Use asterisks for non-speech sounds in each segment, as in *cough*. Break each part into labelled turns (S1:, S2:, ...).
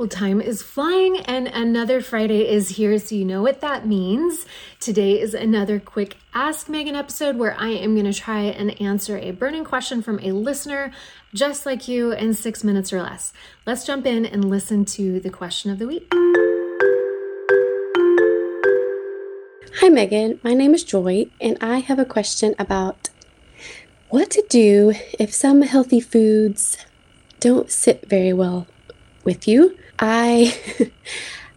S1: Well, time is flying and another Friday is here, so you know what that means. Today is another quick Ask Megan episode where I am going to try and answer a burning question from a listener just like you in six minutes or less. Let's jump in and listen to the question of the week.
S2: Hi, Megan. My name is Joy, and I have a question about what to do if some healthy foods don't sit very well with you. I *laughs*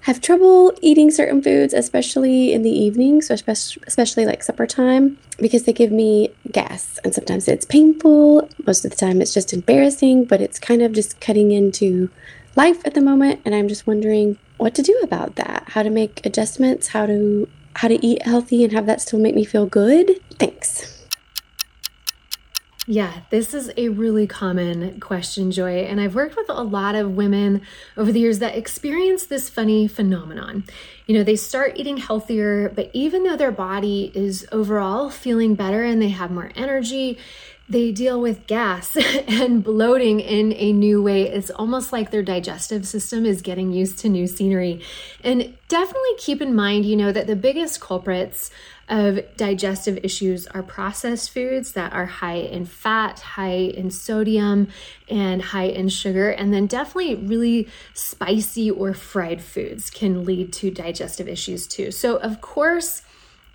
S2: have trouble eating certain foods, especially in the evening, so especially, especially like supper time, because they give me gas. And sometimes it's painful. Most of the time it's just embarrassing, but it's kind of just cutting into life at the moment. And I'm just wondering what to do about that, how to make adjustments, how to how to eat healthy and have that still make me feel good. Thanks.
S1: Yeah, this is a really common question, Joy. And I've worked with a lot of women over the years that experience this funny phenomenon. You know, they start eating healthier, but even though their body is overall feeling better and they have more energy, they deal with gas *laughs* and bloating in a new way. It's almost like their digestive system is getting used to new scenery. And definitely keep in mind, you know, that the biggest culprits of digestive issues are processed foods that are high in fat, high in sodium, and high in sugar. And then definitely really spicy or fried foods can lead to digestive issues too. So, of course,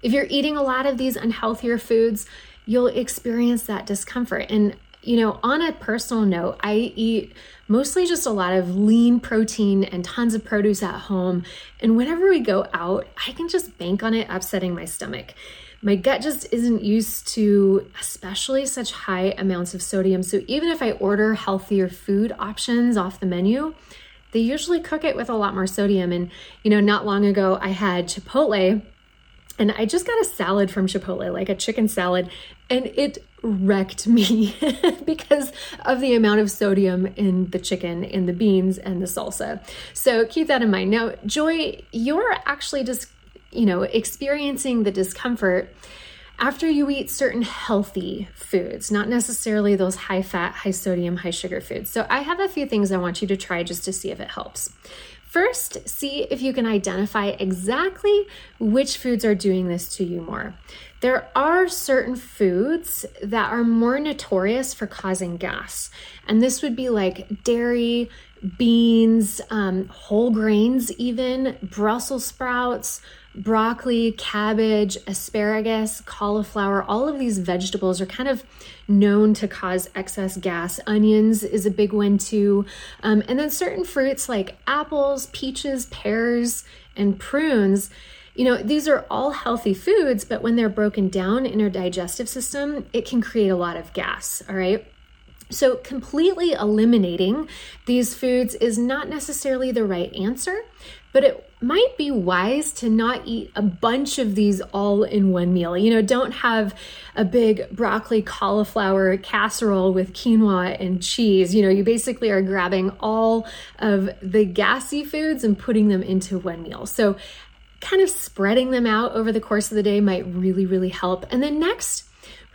S1: if you're eating a lot of these unhealthier foods, you'll experience that discomfort. And you know, on a personal note, I eat mostly just a lot of lean protein and tons of produce at home. And whenever we go out, I can just bank on it upsetting my stomach. My gut just isn't used to, especially such high amounts of sodium. So even if I order healthier food options off the menu, they usually cook it with a lot more sodium. And, you know, not long ago, I had Chipotle and I just got a salad from Chipotle, like a chicken salad, and it wrecked me *laughs* because of the amount of sodium in the chicken, in the beans, and the salsa. So keep that in mind. Now, Joy, you're actually just, you know, experiencing the discomfort after you eat certain healthy foods, not necessarily those high fat, high sodium, high sugar foods. So I have a few things I want you to try just to see if it helps. First, see if you can identify exactly which foods are doing this to you more. There are certain foods that are more notorious for causing gas, and this would be like dairy, beans, um, whole grains, even Brussels sprouts, broccoli, cabbage, asparagus, cauliflower, all of these vegetables are kind of known to cause excess gas. Onions is a big one too. Um, and then certain fruits like apples, peaches, pears, and prunes. You know, these are all healthy foods, but when they're broken down in our digestive system, it can create a lot of gas. All right. So, completely eliminating these foods is not necessarily the right answer, but it might be wise to not eat a bunch of these all in one meal. You know, don't have a big broccoli cauliflower casserole with quinoa and cheese. You know, you basically are grabbing all of the gassy foods and putting them into one meal. So, kind of spreading them out over the course of the day might really, really help. And then next,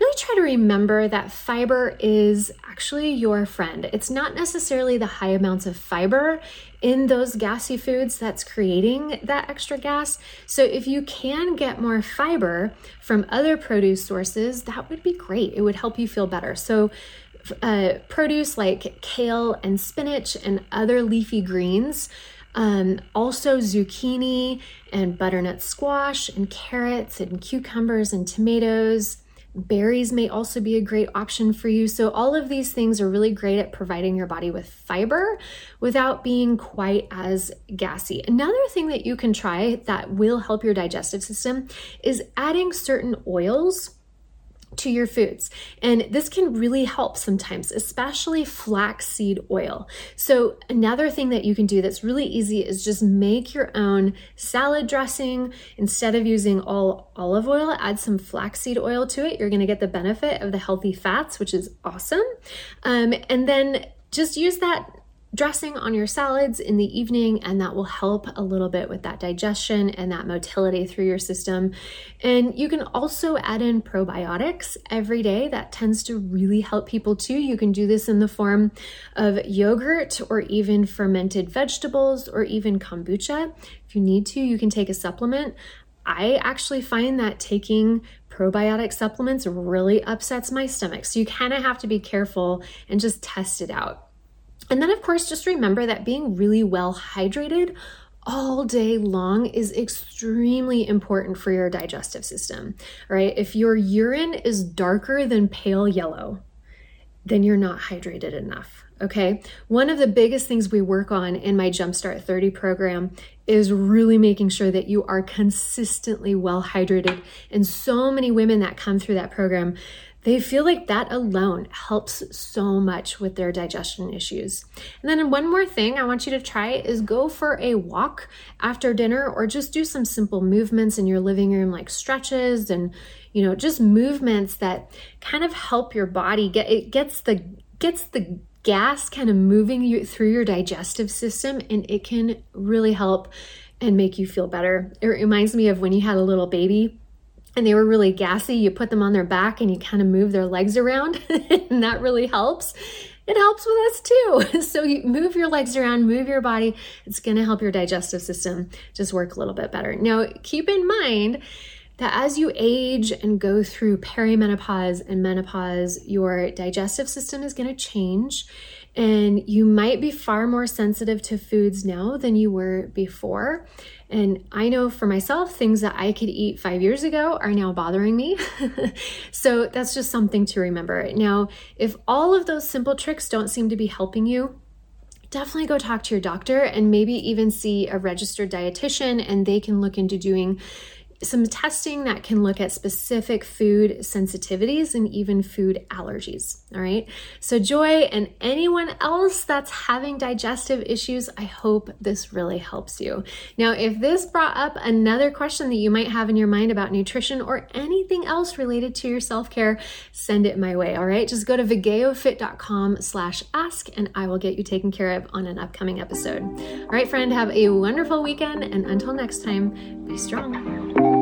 S1: really try to remember that fiber is actually your friend. It's not necessarily the high amounts of fiber in those gassy foods that's creating that extra gas. So, if you can get more fiber from other produce sources, that would be great. It would help you feel better. So, uh, produce like kale and spinach and other leafy greens. Um, also, zucchini and butternut squash and carrots and cucumbers and tomatoes, Berries may also be a great option for you. So, all of these things are really great at providing your body with fiber without being quite as gassy. Another thing that you can try that will help your digestive system is adding certain oils to your foods. And this can really help sometimes, especially flaxseed oil. So, another thing that you can do that's really easy is just make your own salad dressing. Instead of using all olive oil, add some flaxseed oil to it. You're going to get the benefit of the healthy fats, which is awesome. Um, and then just use that dressing on your salads in the evening, and that will help a little bit with that digestion and that motility through your system. And you can also add in probiotics every day. That tends to really help people too. You can do this in the form of yogurt or even fermented vegetables or even kombucha. If you need to, you can take a supplement. I actually find that taking probiotic supplements really upsets my stomach. So you kind of have to be careful and just test it out. And then, of course, just remember that being really well hydrated all day long is extremely important for your digestive system, right? If your urine is darker than pale yellow, then you're not hydrated enough. Okay. One of the biggest things we work on in my Jumpstart 30 program is really making sure that you are consistently well hydrated. And so many women that come through that program, they feel like that alone helps so much with their digestion issues. And then one more thing I want you to try is go for a walk after dinner or just do some simple movements in your living room like stretches and you know just movements that kind of help your body get it gets the gets the gas kind of moving you through your digestive system and it can really help and make you feel better. It reminds me of when you had a little baby and they were really gassy, you put them on their back and you kind of move their legs around, *laughs* and that really helps. It helps with us too. *laughs* So you move your legs around, move your body. It's going to help your digestive system just work a little bit better. Now, keep in mind that as you age and go through perimenopause and menopause, your digestive system is going to change and you might be far more sensitive to foods now than you were before. And I know for myself, things that I could eat five years ago are now bothering me. *laughs* so that's just something to remember. Now, if all of those simple tricks don't seem to be helping you, definitely go talk to your doctor and maybe even see a registered dietitian and they can look into doing some testing that can look at specific food sensitivities and even food allergies. All right. So, Joy and anyone else that's having digestive issues, I hope this really helps you. Now, if this brought up another question that you might have in your mind about nutrition or anything else related to your self care, send it my way. All right. Just go to vigeofit.com slash ask and I will get you taken care of on an upcoming episode. All right, friend, have a wonderful weekend. And until next time, be strong.